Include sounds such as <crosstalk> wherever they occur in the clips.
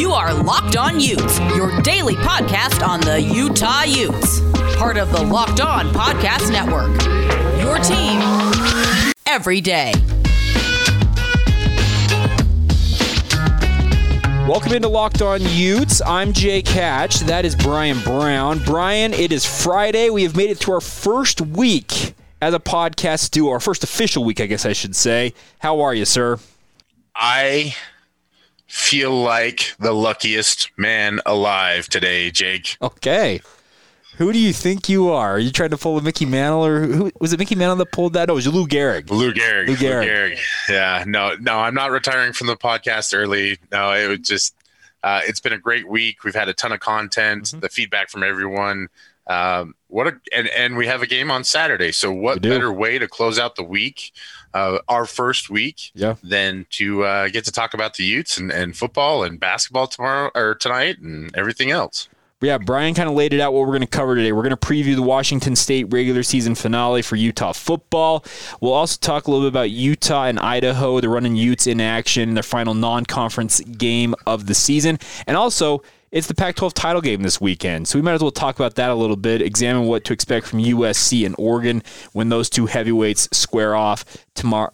You are Locked On Utes, your daily podcast on the Utah Utes. Part of the Locked On Podcast Network. Your team every day. Welcome into Locked On Utes. I'm Jake Hatch. That is Brian Brown. Brian, it is Friday. We have made it to our first week as a podcast duo, our first official week, I guess I should say. How are you, sir? I feel like the luckiest man alive today, Jake. Okay. Who do you think you are? Are you trying to pull a Mickey Mantle, or who was it? Mickey Mantle that pulled that? No, it was Lou Gehrig. Lou Gehrig. Lou Gehrig. Lou Gehrig. Yeah. No, no, I'm not retiring from the podcast early. No, it was just. Uh, it's been a great week. We've had a ton of content. Mm-hmm. The feedback from everyone. Um, what a and and we have a game on Saturday. So what better way to close out the week, uh, our first week, Yeah. than to uh, get to talk about the Utes and, and football and basketball tomorrow or tonight and everything else. Yeah, Brian kind of laid it out what we're going to cover today. We're going to preview the Washington State regular season finale for Utah football. We'll also talk a little bit about Utah and Idaho, the running Utes in action, their final non conference game of the season. And also, it's the Pac 12 title game this weekend. So we might as well talk about that a little bit, examine what to expect from USC and Oregon when those two heavyweights square off tomorrow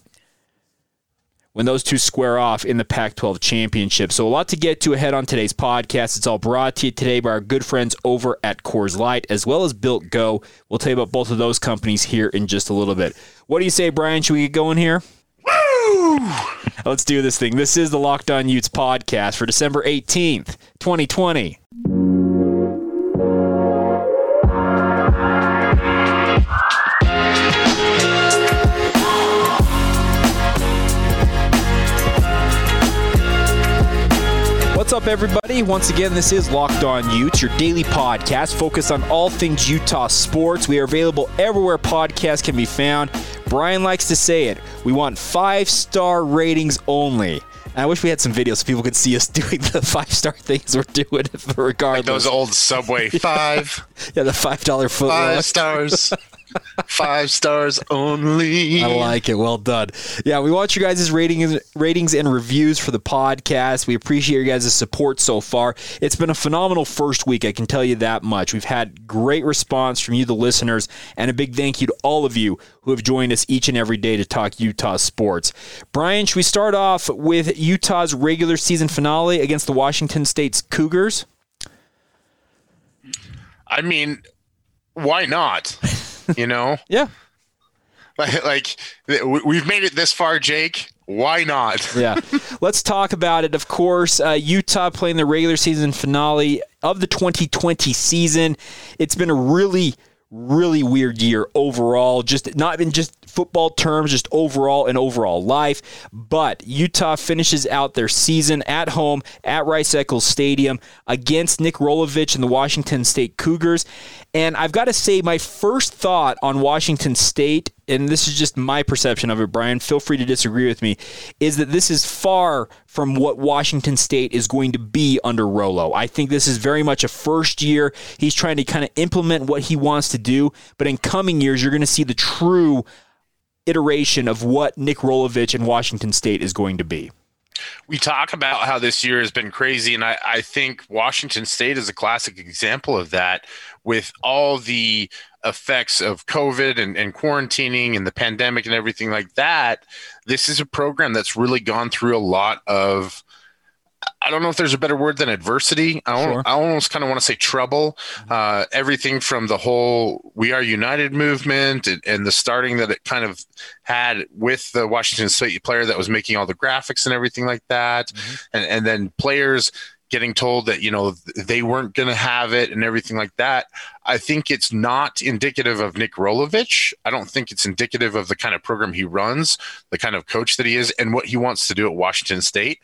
when those two square off in the Pac 12 championship. So, a lot to get to ahead on today's podcast. It's all brought to you today by our good friends over at Coors Light, as well as Built Go. We'll tell you about both of those companies here in just a little bit. What do you say, Brian? Should we get going here? Let's do this thing. This is the Locked On Utes podcast for December 18th, 2020. What's up, everybody? Once again, this is Locked On Utes, your daily podcast focused on all things Utah sports. We are available everywhere podcasts can be found. Brian likes to say it. We want five star ratings only. And I wish we had some videos so people could see us <laughs> doing the five star things we're doing, <laughs> regardless. Those old Subway <laughs> five, yeah, the five dollar foot five stars, five stars only. I like it. Well done. Yeah, we want you guys' ratings, ratings and reviews for the podcast. We appreciate your guys' support so far. It's been a phenomenal first week. I can tell you that much. We've had great response from you, the listeners, and a big thank you to all of you who have joined us each and every day to talk Utah sports. Brian, should we start off with Utah's regular season finale against the Washington State's Cougars? I mean, why not? <laughs> You know, Yeah. like, like we- we've made it this far, Jake. Why not? <laughs> yeah. Let's talk about it. Of course, uh, Utah playing the regular season finale of the 2020 season. It's been a really, really weird year overall. Just not in just football terms, just overall and overall life. But Utah finishes out their season at home at Rice Eccles Stadium against Nick Rolovich and the Washington State Cougars. And I've got to say, my first thought on Washington State and this is just my perception of it, Brian, feel free to disagree with me, is that this is far from what Washington State is going to be under Rolo. I think this is very much a first year. He's trying to kind of implement what he wants to do, but in coming years, you're going to see the true iteration of what Nick Rolovich and Washington State is going to be. we talk about how this year has been crazy, and I, I think Washington State is a classic example of that with all the effects of COVID and, and quarantining and the pandemic and everything like that. This is a program that's really gone through a lot of I don't know if there's a better word than adversity. I, Sure. I almost kind of want to say trouble. Uh, everything from the whole "We Are United" movement and, and the starting that it kind of had with the Washington State player that was making all the graphics and everything like that, and and then players getting told that you know they weren't going to have it and everything like that. I think it's not indicative of Nick Rolovich. I don't think it's indicative of the kind of program he runs, the kind of coach that he is, and what he wants to do at Washington State.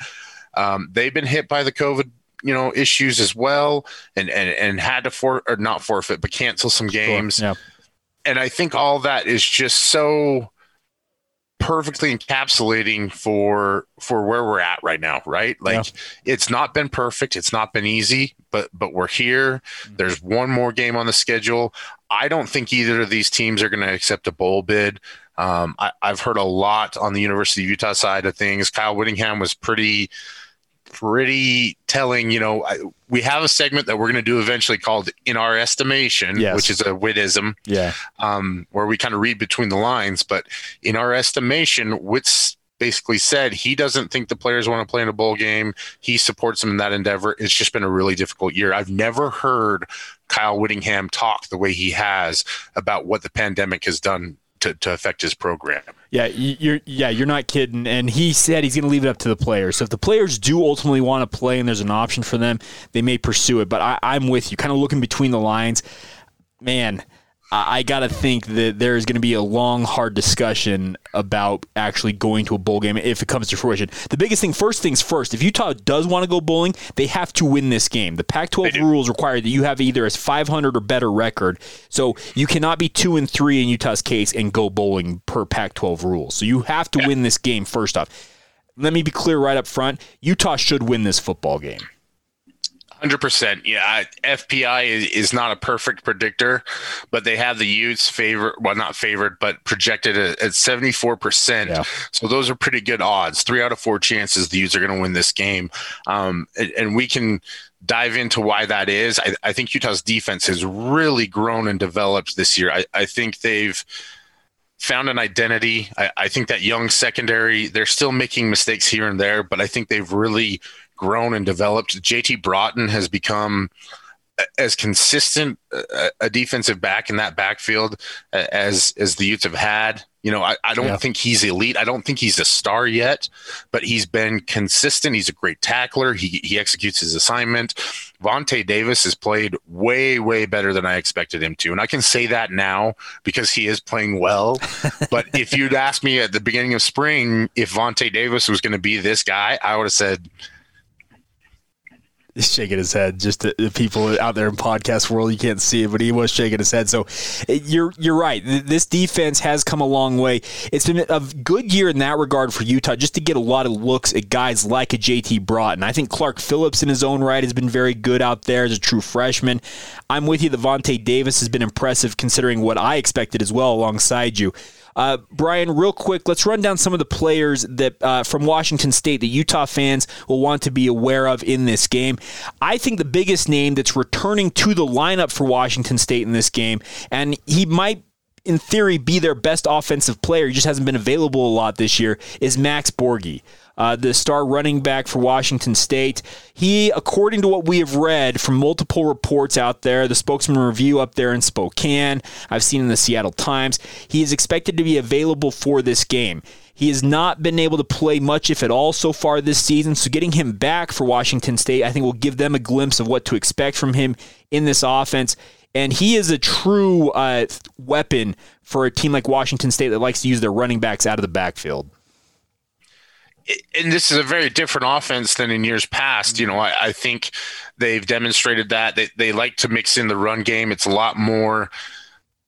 Um, they've been hit by the COVID, you know, issues as well, and and and had to for or not forfeit, but cancel some games. Yeah. And I think all that is just so perfectly encapsulating for for where we're at right now right? Like it's not been perfect. It's not been easy but but we're here. There's one more game on the schedule. I don't think either of these teams are going to accept a bowl bid. Um, I, i've heard a lot on the university of utah side of things. Kyle whittingham was pretty pretty telling. You know, I, we have a segment that we're going to do eventually called "In Our Estimation," Yes. which is a Wittism, Yeah. um, where we kind of read between the lines. But in our estimation, Witz basically said he doesn't think the players want to play in a bowl game. He supports them in that endeavor. It's just been a really difficult year. I've never heard Kyle Whittingham talk the way he has about what the pandemic has done to, to affect his program. Yeah, you're yeah, you're not kidding. And he said he's going to leave it up to the players. So if the players do ultimately want to play and there's an option for them, they may pursue it. But I, I'm with you, kind of looking between the lines. Man, I, got to think that there is going to be a long, hard discussion about actually going to a bowl game if it comes to fruition. The biggest thing, first things first, if Utah does want to go bowling, they have to win this game. The Pac-12 rules require that you have either a 500 or better record. So you cannot be two and three in Utah's case and go bowling per Pac-12 rules. So you have to win this game first off. Let me be clear right up front. Utah should win this football game. Hundred percent. Yeah, FPI is, is not a perfect predictor, but they have the Utes favored. Well, not favored, but projected at, at seventy four percent. So those are pretty good odds. Three out of four chances the Utes are going to win this game, um, and, and we can dive into why that is. I, I think Utah's defense has really grown and developed this year. I, I think they've found an identity. I, I think that young secondary, they're still making mistakes here and there, but I think they've really grown and developed. JT Broughton has become as consistent a, defensive back in that backfield as as the Utes have had. You know, I, I don't Yeah. think he's elite. I don't think he's a star yet, but he's been consistent. He's a great tackler. He he executes his assignment. Vontae Davis has played way, way better than I expected him to. And I can say that now because he is playing well. <laughs> but if you'd asked me at the beginning of spring if Vontae Davis was going to be this guy, I would have said, <laughs> shaking his head. Just the, the people out there in podcast world, you can't see it, but he was shaking his head. So eh, you're you're right. This defense has come a long way. It's been a good year in that regard for Utah, just to get a lot of looks at guys like a JT Broughton. I think Clark Phillips in his own right has been very good out there as a true freshman. I'm with you. The Vontae Davis has been impressive considering what I expected as well alongside you. Uh, Brian, real quick, let's run down some of the players that uh, from Washington State that Utah fans will want to be aware of in this game. I think the biggest name that's returning to the lineup for Washington State in this game, and he might. In theory, be their best offensive player. He just hasn't been available a lot this year. Is Max Borghi. uh, the star running back for Washington State? He, according to what we have read from multiple reports out there, the spokesman review up there in Spokane, I've seen in the Seattle Times, he is expected to be available for this game. He has not been able to play much, if at all, so far this season. So getting him back for Washington State, I think, will give them a glimpse of what to expect from him in this offense. And he is a true uh, weapon for a team like Washington State that likes to use their running backs out of the backfield. and this is a very different offense than in years past. You know, I, I think they've demonstrated that they, they like to mix in the run game. It's a lot more,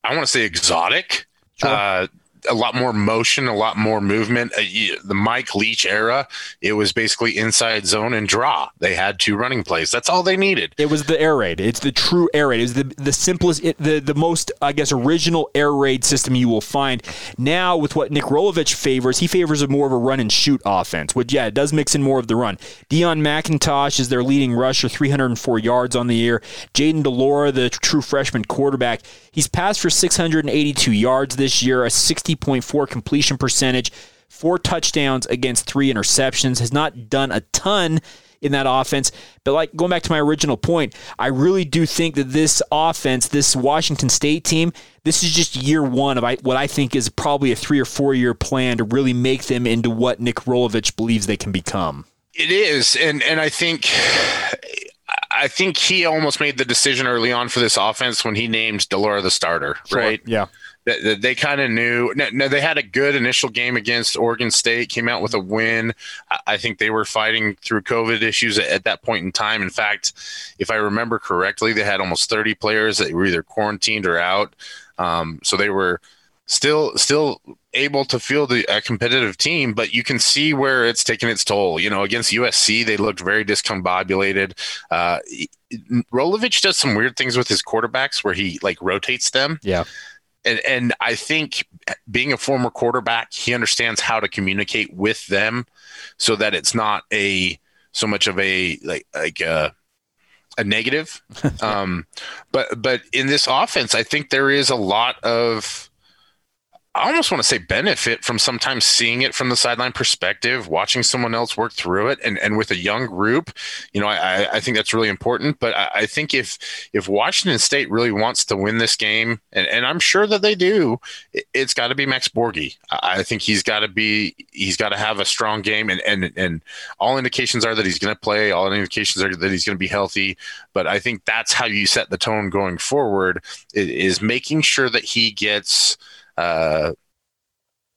I want to say exotic, Sure. uh, a lot more motion, a lot more movement. Uh, the Mike Leach era, it was basically inside zone and draw. They had two running plays. That's all they needed. It was the air raid. It's the true air raid. It was the the simplest, it, the the most I guess original air raid system you will find. Now with what Nick Rolovich favors, he favors a more of a run and shoot offense. Which yeah, it does mix in more of the run. Deon McIntosh is their leading rusher, 304 yards on the year. Jayden de Laura, the true freshman quarterback, he's passed for 682 yards this year, a 60.4 completion percentage four touchdowns against three interceptions, has not done a ton in that offense. But like going back to my original point, I really do think that this offense, this Washington State team, this is just year one of what I think is probably a three or four year plan to really make them into what Nick Rolovich believes they can become. It is, and and I think I think he almost made the decision early on for this offense when he named de Laura the starter, right? Yeah. That they kind of knew. No, no, they had a good initial game against Oregon State, came out with a win. I, think they were fighting through COVID issues at, at that point in time. In fact, if I remember correctly, they had almost 30 players that were either quarantined or out. Um, so they were still still able to field a, a competitive team, but you can see where it's taken its toll. You know, against USC, they looked very discombobulated. Uh, Rolovich does some weird things with his quarterbacks where he like rotates them Yeah. And and I think being a former quarterback, he understands how to communicate with them so that it's not a so much of a like like a, a negative. <laughs> um, but but in this offense, I think there is a lot of I almost want to say benefit from sometimes seeing it from the sideline perspective, watching someone else work through it, and, and with a young group, you know, I, I think that's really important. But I, I think if if Washington State really wants to win this game, and, and I'm sure that they do, it, has got to be Max Borghi. I think he's got to be he's got to have a strong game, and and and all indications are that he's going to play. All indications are that he's going to be healthy. But I think that's how you set the tone going forward is making sure that he gets uh,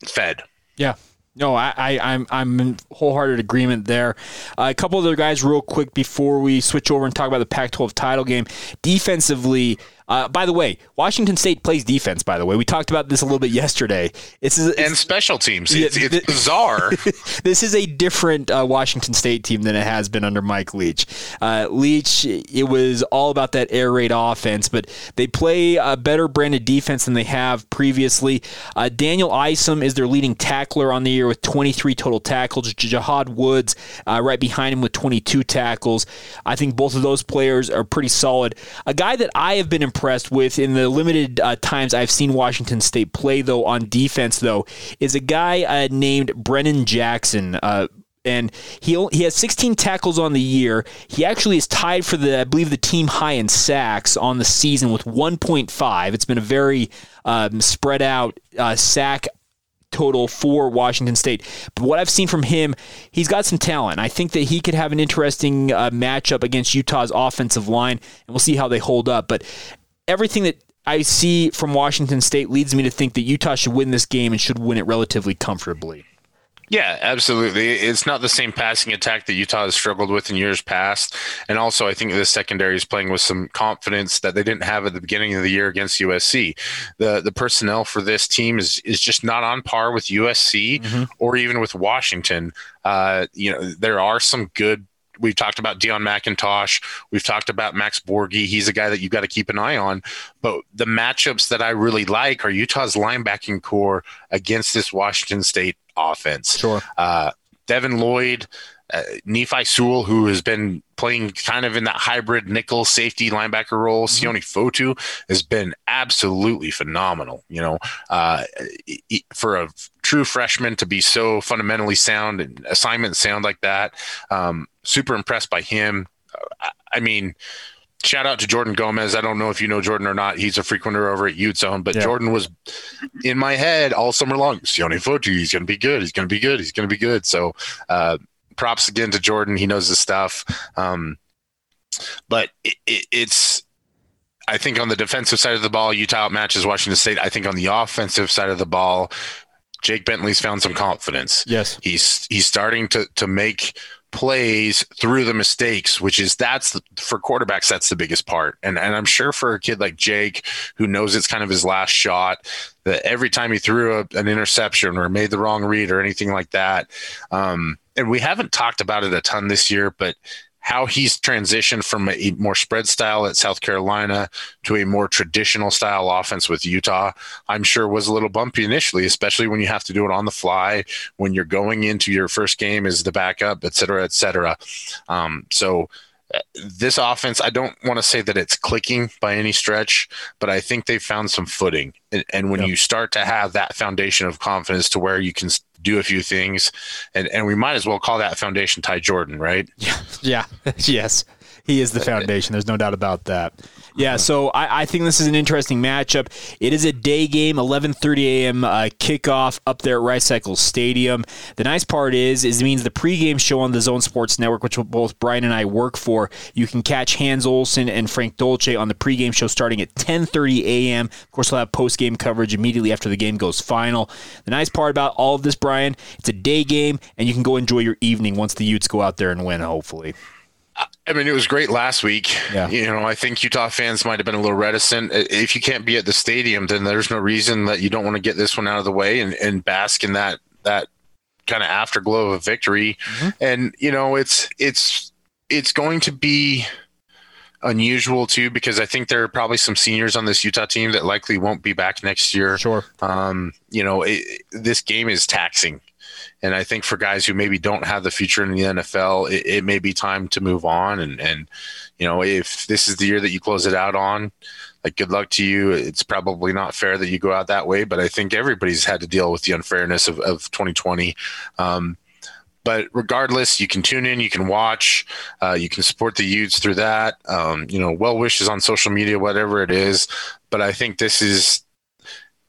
fed. Yeah. No, I, I, I'm I'm in wholehearted agreement there. Uh, a couple other guys, real quick, before we switch over and talk about the Pac-12 title game. Defensively, uh, by the way, Washington State plays defense. By the way, we talked about this a little bit yesterday. It's, it's and special teams. It's, it's bizarre. <laughs> this is a different uh, Washington State team than it has been under Mike Leach. Uh, Leach, it was all about that air raid offense, but they play a better branded defense than they have previously. Uh, Daniel Isom is their leading tackler on the year with 23 total tackles. Jahad Woods uh, right behind him with 22 tackles. I think both of those players are pretty solid. A guy that I have been impressed impressed with in the limited uh, times I've seen Washington State play, though, on defense, though, is a guy uh, named Brennan Jackson. Uh, and he he has 16 tackles on the year. He actually is tied for the I believe the team high in sacks on the season with 1.5. It's been a very um, spread out uh, sack total for Washington State. But what I've seen from him, he's got some talent. I think that he could have an interesting uh, matchup against Utah's offensive line, and we'll see how they hold up. But everything that I see from Washington State leads me to think that Utah should win this game and should win it relatively comfortably. Yeah, absolutely. It's not the same passing attack that Utah has struggled with in years past. And also, I think the secondary is playing with some confidence that they didn't have at the beginning of the year against USC. The the personnel for this team is is just not on par with USC mm-hmm. or even with Washington. Uh, you know, there are some good we've talked about Deon McIntosh. We've talked about Max Borghi. He's a guy that you've got to keep an eye on. But the matchups that I really like are Utah's linebacking core against this Washington State offense. Sure. Uh, Devin Lloyd, uh, Nephi Sewell, who has been playing kind of in that hybrid nickel safety linebacker role. mm hmm Sione Fotu has been absolutely phenomenal. You know, uh, for a true freshman to be so fundamentally sound and assignment sound like that, um, super impressed by him. I mean, shout out to Jordan Gomez. I don't know if you know Jordan or not. He's a frequenter over at Ute Zone, but yeah. Jordan was in my head all summer long. Sione Fotu, he's going to be good. He's going to be good. He's going to be good. So, uh, props again to Jordan. He knows his stuff. Um, but it, it, it's, I think on the defensive side of the ball, Utah matches Washington State. I think on the offensive side of the ball, Jake Bentley's found some confidence. Yes, he's he's starting to to make plays through the mistakes, which is that's the, for quarterbacks that's the biggest part. And and I'm sure for a kid like Jake who knows it's kind of his last shot, that every time he threw a, an interception or made the wrong read or anything like that, um, and we haven't talked about it a ton this year, but how he's transitioned from a more spread style at South Carolina to a more traditional style offense with Utah, I'm sure was a little bumpy initially, especially when you have to do it on the fly, when you're going into your first game as the backup, et cetera, et cetera. Um, so uh, this offense, I don't want to say that it's clicking by any stretch, but I think they've found some footing. And, and when yep. you start to have that foundation of confidence to where you can do a few things, and and we might as well call that foundation Ty Jordan, right? <laughs> Yeah, yeah, <laughs> yes, he is the foundation. There's no doubt about that. Yeah, so I, I, think this is an interesting matchup. It is a day game, 11:30 a.m. Uh, kickoff up there at Rice Eccles Stadium. The nice part is, is it means the pregame show on the Zone Sports Network, which both Brian and I work for, you can catch Hans Olsen and Frank Dolce on the pregame show starting at 10:30 a.m. Of course, we'll have postgame coverage immediately after the game goes final. The nice part about all of this, Brian, it's a day game, and you can go enjoy your evening once the Utes go out there and win. Hopefully. I mean, it was great last week. Yeah. You know, I think Utah fans might have been a little reticent. If you can't be at the stadium, then there's no reason that you don't want to get this one out of the way and, and bask in that that kind of afterglow of victory. Mm-hmm. And you know, it's it's it's going to be unusual too because I think there are probably some seniors on this Utah team that likely won't be back next year. Sure. Um, you know, it, this game is taxing and I think for guys who maybe don't have the future in the NFL, it, it may be time to move on. And and you know, if this is the year that you close it out on, like good luck to you. It's probably not fair that you go out that way, but I think everybody's had to deal with the unfairness of, of 2020. Um, but regardless, you can tune in, you can watch, uh, you can support the Utes through that. Um, you know, well wishes on social media, whatever it is. But I think this is,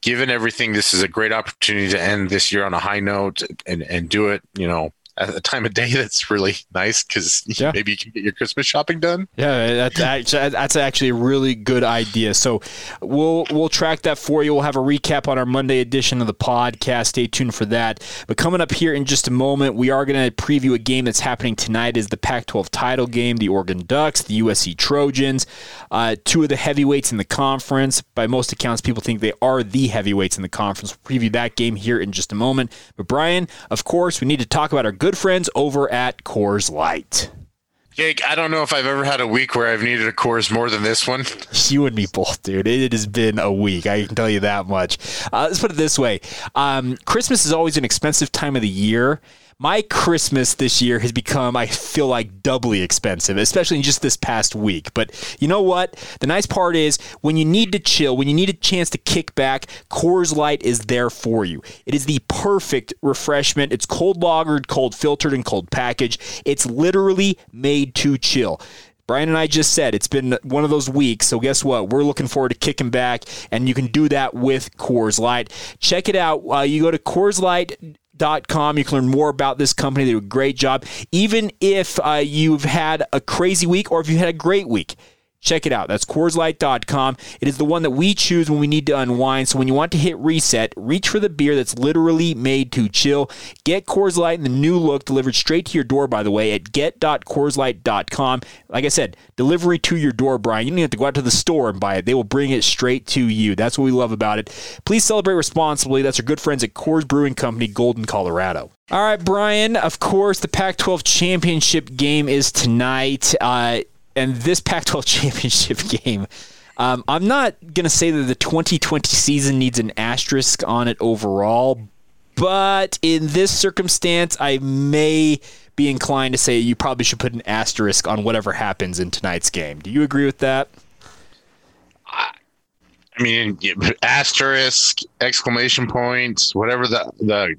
given everything, this is a great opportunity to end this year on a high note and and do it. You know, at a time of day that's really nice because <laughs> yeah. maybe you can get your Christmas shopping done. Yeah, that's actually, that's actually a really good idea. So we'll we'll track that for you. We'll have a recap on our Monday edition of the podcast. Stay tuned for that. But coming up here in just a moment, we are going to preview a game that's happening tonight. Is the Pac-12 title game? The Oregon Ducks, the USC Trojans, uh, two of the heavyweights in the conference. By most accounts, people think they are the heavyweights in the conference. We'll preview that game here in just a moment. But Brian, of course, we need to talk about our good good friends over at Coors Light. Jake, I don't know if I've ever had a week where I've needed a Coors more than this one. <laughs> You and me both, dude. It has been a week. I can tell you that much. Uh, let's put it this way: um, Christmas is always an expensive time of the year, my Christmas this year has become, I feel like, doubly expensive, especially in just this past week. But you know what? The nice part is when you need to chill, when you need a chance to kick back, Coors Light is there for you. It is the perfect refreshment. It's cold lagered, cold filtered, and cold packaged. It's literally made to chill. Brian and I just said it's been one of those weeks. So guess what? We're looking forward to kicking back, and you can do that with Coors Light. Check it out. Uh, you go to Coors Light Com. You can learn more about this company. They do a great job. Even if uh, you've had a crazy week or if you had a great week, Check it out. That's CoorsLight.com. It is the one that we choose when we need to unwind. So when you want to hit reset, reach for the beer that's literally made to chill. Get Coors Light in the new look delivered straight to your door, by the way, at get.coorslight.com. Like I said, delivery to your door, Brian. You don't have to go out to the store and buy it. They will bring it straight to you. That's what we love about it. Please celebrate responsibly. That's our good friends at Coors Brewing Company, Golden, Colorado. All right, Brian. Of course, the Pac 12 championship game is tonight. Uh, and this Pac-12 <laughs> championship game. Um, I'm not going to say that the 2020 season needs an asterisk on it overall, but in this circumstance, I may be inclined to say you probably should put an asterisk on whatever happens in tonight's game. Do you agree with that? I mean, asterisk, exclamation points, whatever the the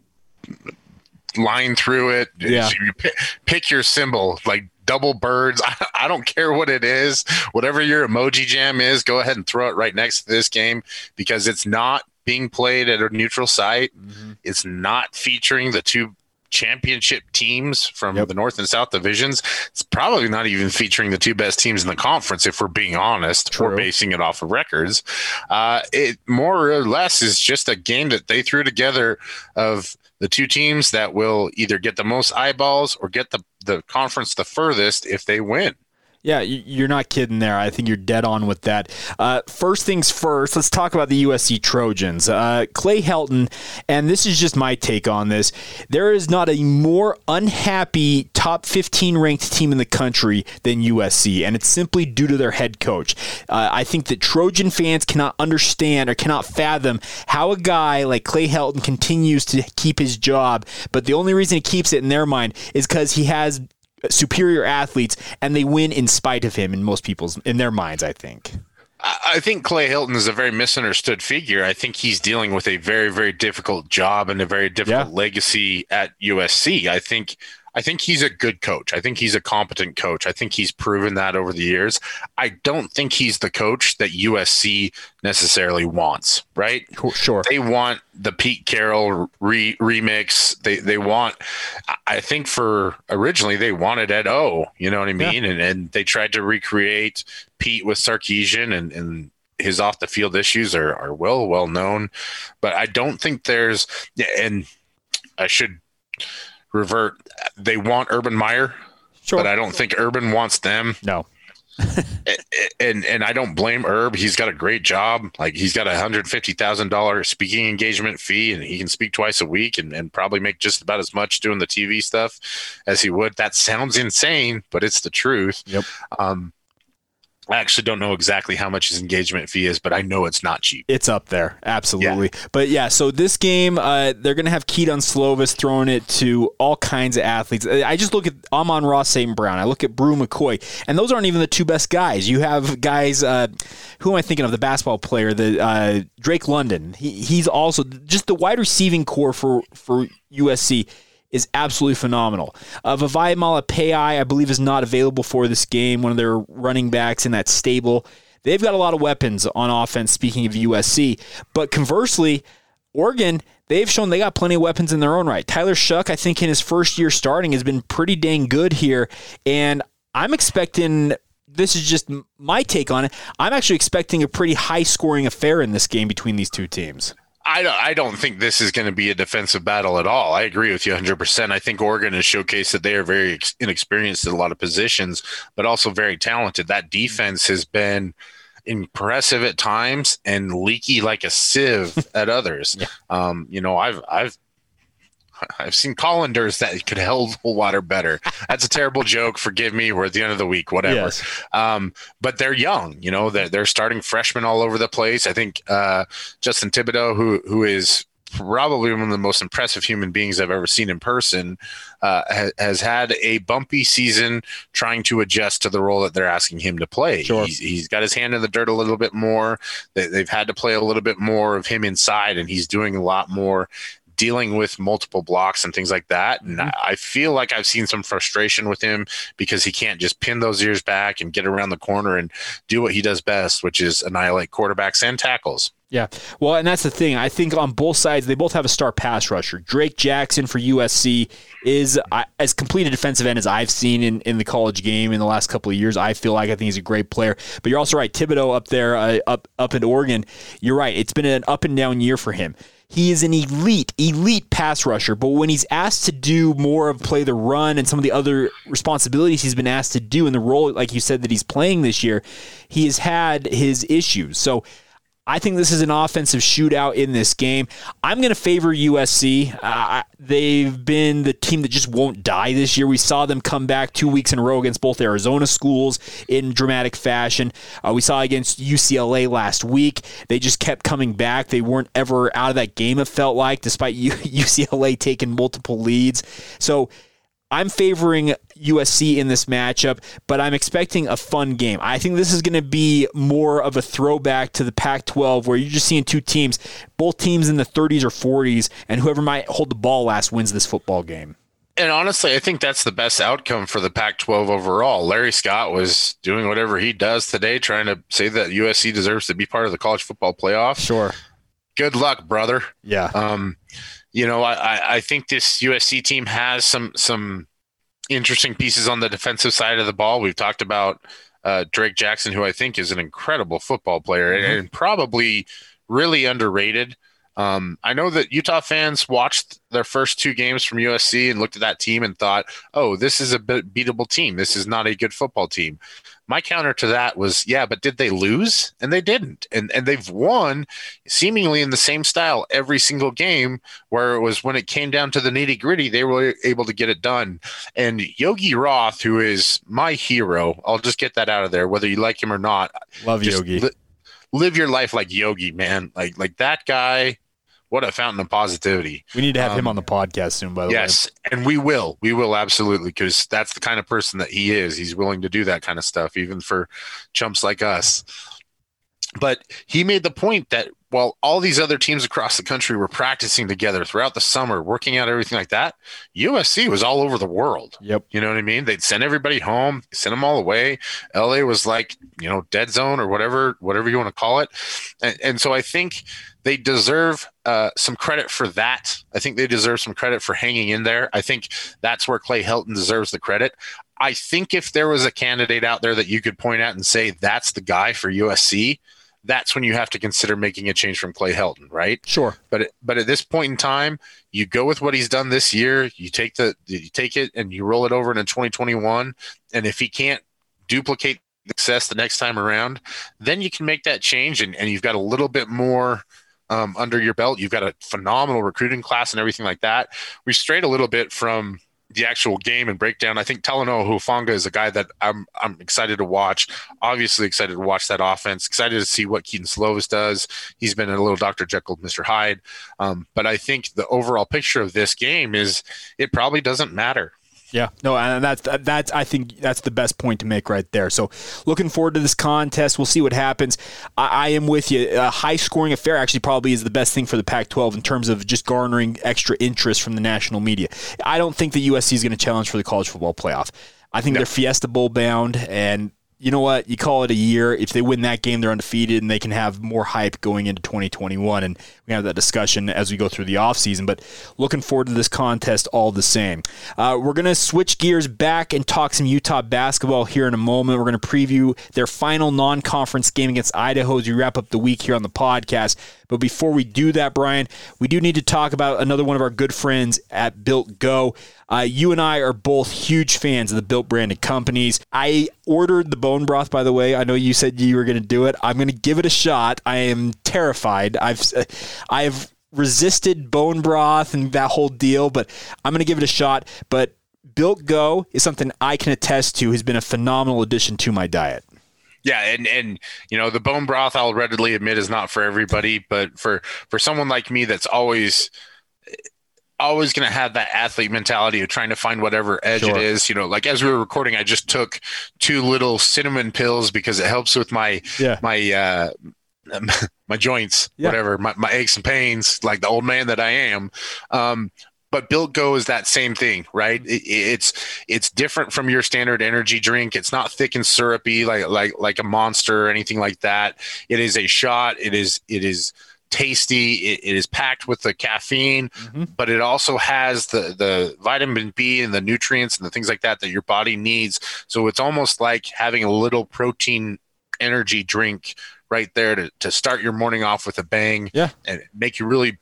line through it. Yeah. You pick, pick your symbol, like double birds. I, <laughs> I, don't care what it is. Whatever your emoji jam is, go ahead and throw it right next to this game because it's not being played at a neutral site. Mm-hmm. It's not featuring the two championship teams from yep. the North and South divisions. It's probably not even featuring the two best teams in the conference, if we're being honest. True. We're basing it off of records. Uh, it more or less is just a game that they threw together of the two teams that will either get the most eyeballs or get the, the conference the furthest if they win. Yeah, you're not kidding there. I think you're dead on with that. Uh, first things first, let's talk about the USC Trojans. Uh, Clay Helton, and this is just my take on this. There is not a more unhappy top 15 ranked team in the country than USC, and it's simply due to their head coach. Uh, I think that Trojan fans cannot understand or cannot fathom how a guy like Clay Helton continues to keep his job, but the only reason he keeps it in their mind is because he has superior athletes, and they win in spite of him in most people's in their minds. I think. I think Clay Helton is a very misunderstood figure. I think he's dealing with a very, very difficult job and a very difficult yeah. legacy at USC. I think I think he's a good coach. I think he's a competent coach. I think he's proven that over the years. I don't think he's the coach that USC necessarily wants, right? Sure. They want the Pete Carroll re- remix. They they want I think for originally they wanted Ed O, you know what I mean? Yeah. And and they tried to recreate Pete with Sarkisian and and his off the field issues are, are well well known. But I don't think there's and I should revert. They want Urban Meyer, sure. but I don't think Urban wants them. No. and and I don't blame Herb. He's got a great job. Like he's got a hundred fifty thousand dollar speaking engagement fee, and he can speak twice a week, and, and probably make just about as much doing the TV stuff as he would. That sounds insane, but it's the truth. Yep. Um, I actually don't know exactly how much his engagement fee is, but I know it's not cheap. It's up there, absolutely. Yeah. But yeah, so this game, uh, they're going to have Kedon Slovis throwing it to all kinds of athletes. I just look at Amon-Ra St. Brown. I look at Bru McCoy, and those aren't even the two best guys. You have guys, uh, who am I thinking of? The basketball player, the uh, Drake London. He, he's also just the wide receiving core for for USC is absolutely phenomenal. Uh, Vavae Malepeai, I believe, is not available for this game, one of their running backs in that stable. They've got a lot of weapons on offense, speaking of USC. But conversely, Oregon, they've shown they got plenty of weapons in their own right. Tyler Shough, I think, in his first year starting, has been pretty dang good here. And I'm expecting this is just my take on it. I'm actually expecting a pretty high scoring affair in this game between these two teams. I don't, I don't think this is going to be a defensive battle at all. I agree with you 100%. I think Oregon has showcased that they are very inexperienced in a lot of positions, but also very talented. That defense has been impressive at times and leaky like a sieve <laughs> at others. Yeah. Um, you know, I've I've <laughs> I've seen colanders that could hold <laughs> water better. That's a terrible joke. Forgive me. We're at the end of the week, whatever. Yes. Um, but they're young, you know, they're, they're starting freshmen all over the place. I think uh, Justin Thibodeaux, who who is probably one of the most impressive human beings I've ever seen in person, uh, ha- has had a bumpy season trying to adjust to the role that they're asking him to play. Sure. He's, he's got his hand in the dirt a little bit more. They, they've had to play a little bit more of him inside, and he's doing a lot more dealing with multiple blocks and things like that. And mm-hmm. I feel like I've seen some frustration with him because he can't just pin those ears back and get around the corner and do what he does best, which is annihilate quarterbacks and tackles. Yeah. Well, and that's the thing. I think on both sides, they both have a star pass rusher. Drake Jackson for USC is uh, as complete a defensive end as I've seen in, in the college game in the last couple of years. I feel like I think he's a great player. But you're also right. Thibodeaux up there, uh, up, up in Oregon, you're right. It's been an up and down year for him. He is an elite, elite pass rusher, but when he's asked to do more of play the run and some of the other responsibilities he's been asked to do in the role, like you said, that he's playing this year, he has had his issues. So I think this is an offensive shootout in this game. I'm going to favor USC. Uh, they've been the team that just won't die this year. We saw them come back two weeks in a row against both Arizona schools in dramatic fashion. Uh, we saw against UCLA last week. They just kept coming back. They weren't ever out of that game, it felt like, despite <laughs> UCLA taking multiple leads. So, I'm favoring USC in this matchup, but I'm expecting a fun game. I think this is going to be more of a throwback to the Pac 12 where you're just seeing two teams, both teams in the 30s or 40s, and whoever might hold the ball last wins this football game. And honestly, I think that's the best outcome for the Pac 12 overall. Larry Scott was doing whatever he does today, trying to say that USC deserves to be part of the college football playoff. Sure. Good luck, brother. Yeah. Um, you know, I, I think this USC team has some some interesting pieces on the defensive side of the ball. We've talked about uh, Drake Jackson, who I think is an incredible football player mm-hmm. and probably really underrated. Um, I know that Utah fans watched their first two games from USC and looked at that team and thought, "Oh, this is a beatable team. This is not a good football team." My counter to that was, yeah, but did they lose? And they didn't. And and they've won seemingly in the same style every single game where it was when it came down to the nitty gritty, they were able to get it done. And Yogi Roth, who is my hero, I'll just get that out of there, whether you like him or not. Love Yogi. Li- live your life like Yogi, man. Like like that guy what a fountain of positivity. We need to have um, him on the podcast soon, by the yes, way. Yes, and we will. We will absolutely because that's the kind of person that he is. He's willing to do that kind of stuff, even for chumps like us. But he made the point that while all these other teams across the country were practicing together throughout the summer, working out everything like that, USC was all over the world. Yep. You know what I mean? They'd send everybody home, send them all away. LA was like, you know, dead zone or whatever, whatever you want to call it. And, and so I think they deserve uh, some credit for that. I think they deserve some credit for hanging in there. I think that's where Clay Helton deserves the credit. I think if there was a candidate out there that you could point out and say that's the guy for USC, that's when you have to consider making a change from Clay Helton, right? Sure. But but at this point in time, you go with what he's done this year. You take the you take it and you roll it over into 2021. And if he can't duplicate success the next time around, then you can make that change and, and you've got a little bit more um, under your belt. You've got a phenomenal recruiting class and everything like that. We strayed a little bit from the actual game and breakdown. I think Talanoa Hufanga is a guy that I'm I'm excited to watch. Obviously excited to watch that offense. Excited to see what Kedon Slovis does. He's been a little Dr. Jekyll, Mr. Hyde. Um, but I think the overall picture of this game is it probably doesn't matter. Yeah, no, and that's that's I think that's the best point to make right there. So, looking forward to this contest. We'll see what happens. I, I am with you. A high scoring affair actually probably is the best thing for the Pac-12 in terms of just garnering extra interest from the national media. I don't think the USC is going to challenge for the college football playoff. I think no. they're Fiesta Bowl bound, and you know what? You call it a year. If they win that game, they're undefeated and they can have more hype going into 2021. And we have that discussion as we go through the offseason. But looking forward to this contest all the same. Uh, we're going to switch gears back and talk some Utah basketball here in a moment. We're going to preview their final non conference game against Idaho as we wrap up the week here on the podcast. But before we do that, Brian, we do need to talk about another one of our good friends at Built Go. Uh, you and I are both huge fans of the Built branded companies. I ordered the bone broth, by the way. I know you said you were going to do it. I'm going to give it a shot. I am terrified. I've I've resisted bone broth and that whole deal, but I'm going to give it a shot. But Built Go is something I can attest to has been a phenomenal addition to my diet. Yeah, and and you know the bone broth I'll readily admit is not for everybody, but for for someone like me that's always always going to have that athlete mentality of trying to find whatever edge sure. it is. You know, like as we were recording, I just took two little cinnamon pills because it helps with my yeah. my uh, <laughs> my joints, yeah. whatever, my, my aches and pains, like the old man that I am. Um, but Built Go is that same thing, right? It, it's it's different from your standard energy drink. It's not thick and syrupy like like like a monster or anything like that. It is a shot. It is it is tasty. It, it is packed with the caffeine, mm-hmm. but it also has the the vitamin B and the nutrients and the things like that that your body needs. So it's almost like having a little protein energy drink right there to, to start your morning off with a bang yeah. and make you really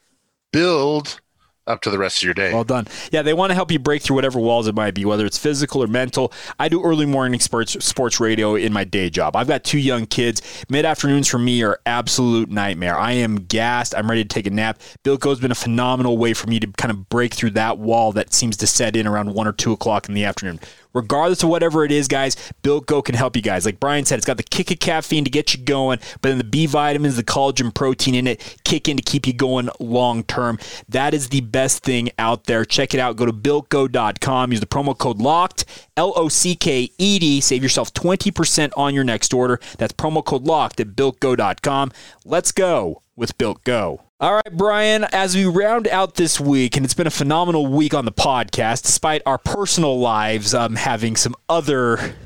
build up to the rest of your day. Well done. Yeah, they want to help you break through whatever walls it might be, whether it's physical or mental. I do early morning sports sports radio in my day job. I've got two young kids. Mid afternoons for me are absolute nightmare. I am gassed. I'm ready to take a nap. Built Go's been a phenomenal way for me to kind of break through that wall that seems to set in around one or two o'clock in the afternoon regardless of whatever it is, guys, Built Go can help you guys. Like Brian said, it's got the kick of caffeine to get you going, but then the B vitamins, the collagen protein in it kick in to keep you going long term. That is the best thing out there. Check it out. Go to builtgo.com. Use the promo code LOCKED, L O C K E D. Save yourself 20% on your next order. That's promo code LOCKED at builtgo.com. Let's go with Built Go. All right, Brian, as we round out this week, and it's been a phenomenal week on the podcast, despite our personal lives um, having some other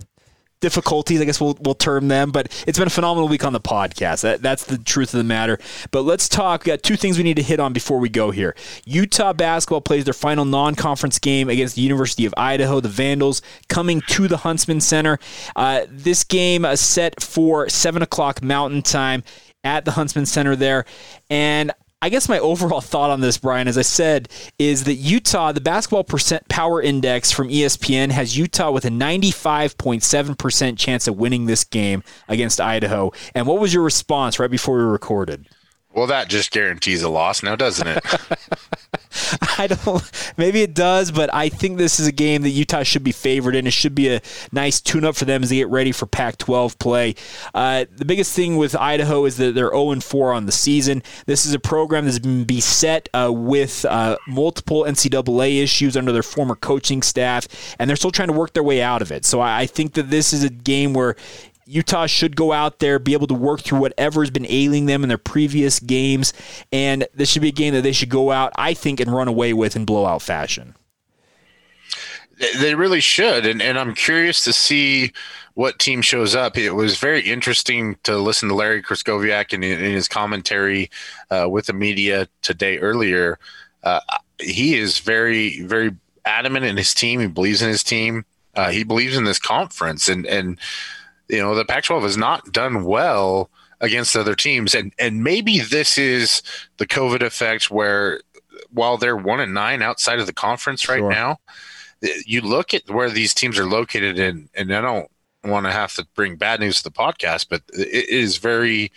difficulties, I guess we'll, we'll term them, but it's been a phenomenal week on the podcast. That, that's the truth of the matter. But let's talk. We got two things we need to hit on before we go here. Utah basketball plays their final non conference game against the University of Idaho, the Vandals, coming to the Huntsman Center. Uh, this game is set for 7 o'clock Mountain Time at the Huntsman Center there. And I guess my overall thought on this, Brian, as I said, is that Utah, the basketball percent power index from ESPN has Utah with a 95.7% chance of winning this game against Idaho. And what was your response right before we recorded? Well, that just guarantees a loss now, doesn't it? <laughs> I don't. Maybe it does, but I think this is a game that Utah should be favored in. It should be a nice tune-up for them as they get ready for Pac-12 play. Uh, the biggest thing with Idaho is that they're 0-4 on the season. This is a program that's been beset uh, with uh, multiple NCAA issues under their former coaching staff, and they're still trying to work their way out of it. So I, I think that this is a game where Utah should go out there, be able to work through whatever has been ailing them in their previous games, and this should be a game that they should go out, I think, and run away with in blowout fashion. They really should, and, and I'm curious to see what team shows up. It was very interesting to listen to Larry Krystkowiak in, in his commentary uh, with the media today earlier. Uh, he is very, very adamant in his team. He believes in his team. Uh, he believes in this conference, and and you know the Pac-12 has not done well against other teams, and and maybe this is the COVID effect where while they're one and nine outside of the conference right sure. now, you look at where these teams are located in, and I don't want to have to bring bad news to the podcast, but it is very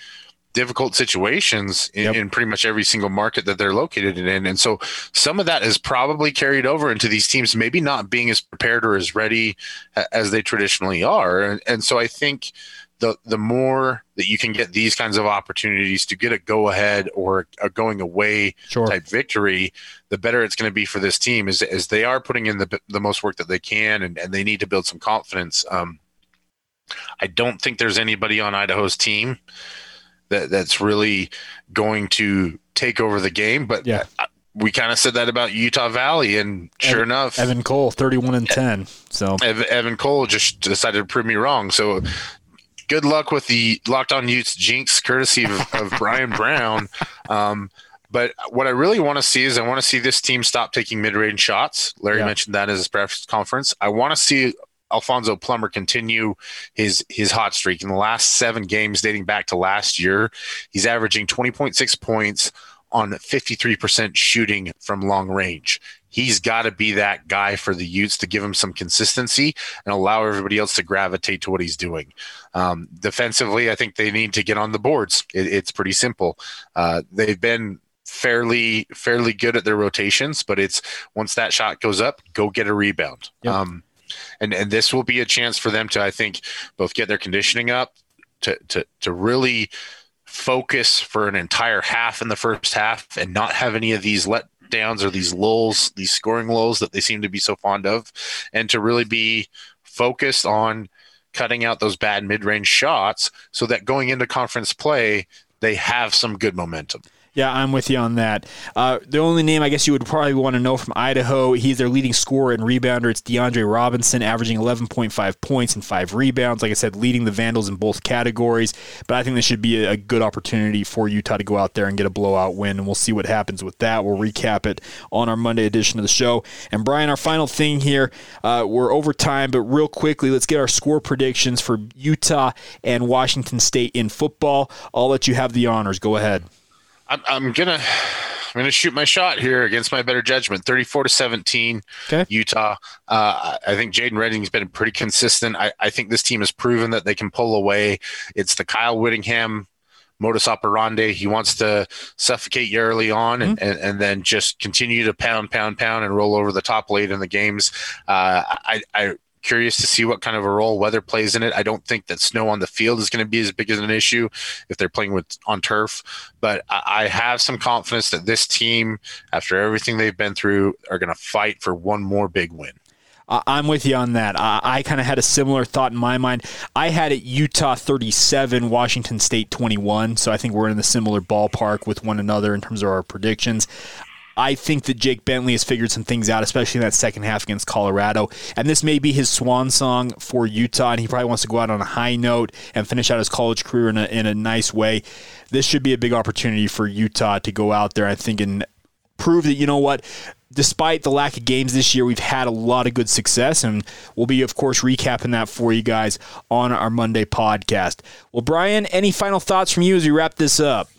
difficult situations in, Yep. in pretty much every single market that they're located in. And so some of that is probably carried over into these teams, maybe not being as prepared or as ready as they traditionally are. And, and so I think the the more that you can get these kinds of opportunities to get a go ahead or a going away Sure. type victory, the better it's going to be for this team as, as they are putting in the, the most work that they can and, and they need to build some confidence. Um, I don't think there's anybody on Idaho's team that that's really going to take over the game, but Yeah. I- we kind of said that about Utah Valley and sure Evan- enough, Evan Cole, 31 and 10. So Evan Cole just decided to prove me wrong. So good luck with the locked on Utes jinx, courtesy of, of <laughs> Brian Brown. Um, but what I really want to see is I want to see this team stop taking mid range shots. Larry Yeah. mentioned that as his press conference. I want to see Alfonso Plummer continue his his hot streak in the last seven games dating back to last year. He's averaging 20.6 points on 53% shooting from long range. He's got to be that guy for the Utes to give him some consistency and allow everybody else to gravitate to what he's doing. Um, defensively, I think they need to get on the boards. It, it's pretty simple. Uh, they've been fairly fairly good at their rotations, but it's once that shot goes up, go get a rebound. Yep. Um, and and this will be a chance for them to, I think, both get their conditioning up to to to really focus for an entire half in the first half and not have any of these let downs or these lulls, these scoring lulls that they seem to be so fond of, and to really be focused on cutting out those bad mid-range shots so that going into conference play they have some good momentum. Yeah, I'm with you on that. Uh, the only name I guess you would probably want to know from Idaho, he's their leading scorer and rebounder. It's DeAndre Robinson, averaging 11.5 points and five rebounds. Like I said, leading the Vandals in both categories. But I think this should be a, good opportunity for Utah to go out there and get a blowout win, and we'll see what happens with that. We'll recap it on our Monday edition of the show. And Brian, our final thing here, uh, we're over time, but real quickly, let's get our score predictions for Utah and Washington State in football. I'll let you have the honors. Go ahead. I'm, I'm gonna I'm gonna shoot my shot here against my better judgment. 34 to 17, Okay. Utah. Uh, I think Jadon Redding's been pretty consistent. I, I think this team has proven that they can pull away. It's the Kyle Whittingham modus operandi. He wants to suffocate you early on and, and, and then just continue to pound, pound, pound and roll over the top late in the games. Uh, I, I curious to see what kind of a role weather plays in it. I don't think that snow on the field is going to be as big as an issue if they're playing with on turf, but I, have some confidence that this team, after everything they've been through, are going to fight for one more big win. I'm with you on that. I, I kind of had a similar thought in my mind. I had it Utah 37, Washington State 21. So I think we're in the similar ballpark with one another in terms of our predictions. I think that Jake Bentley has figured some things out, especially in that second half against Colorado. And this may be his swan song for Utah, and he probably wants to go out on a high note and finish out his college career in a, in a nice way. This should be a big opportunity for Utah to go out there, I think, and prove that, you know what, despite the lack of games this year, we've had a lot of good success, and we'll be, of course, recapping that for you guys on our Monday podcast. Well, Brian, any final thoughts from you as we wrap this up?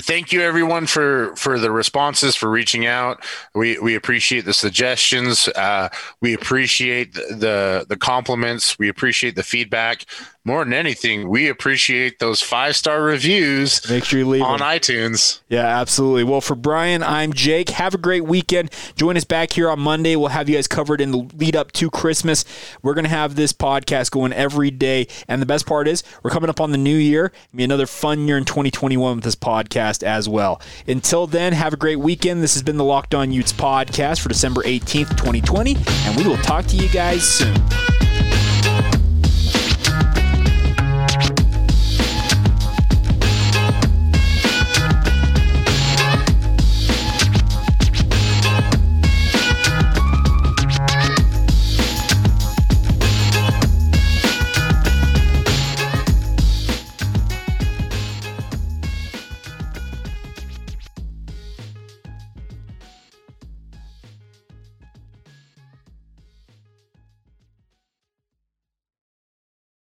Thank you everyone for for the responses for reaching out. We we appreciate the suggestions. Uh, we appreciate the, the the compliments. We appreciate the feedback. More than anything, we appreciate those five star reviews Make sure you leave on them. iTunes. Yeah, absolutely. Well, for Brian, I'm Jake. Have a great weekend. Join us back here on Monday. We'll have you guys covered in the lead up to Christmas. We're going to have this podcast going every day. And the best part is, we're coming up on the new year. It'll be another fun year in 2021 with this podcast as well. Until then, have a great weekend. This has been the Locked On Utes podcast for December 18th, 2020. And we will talk to you guys soon.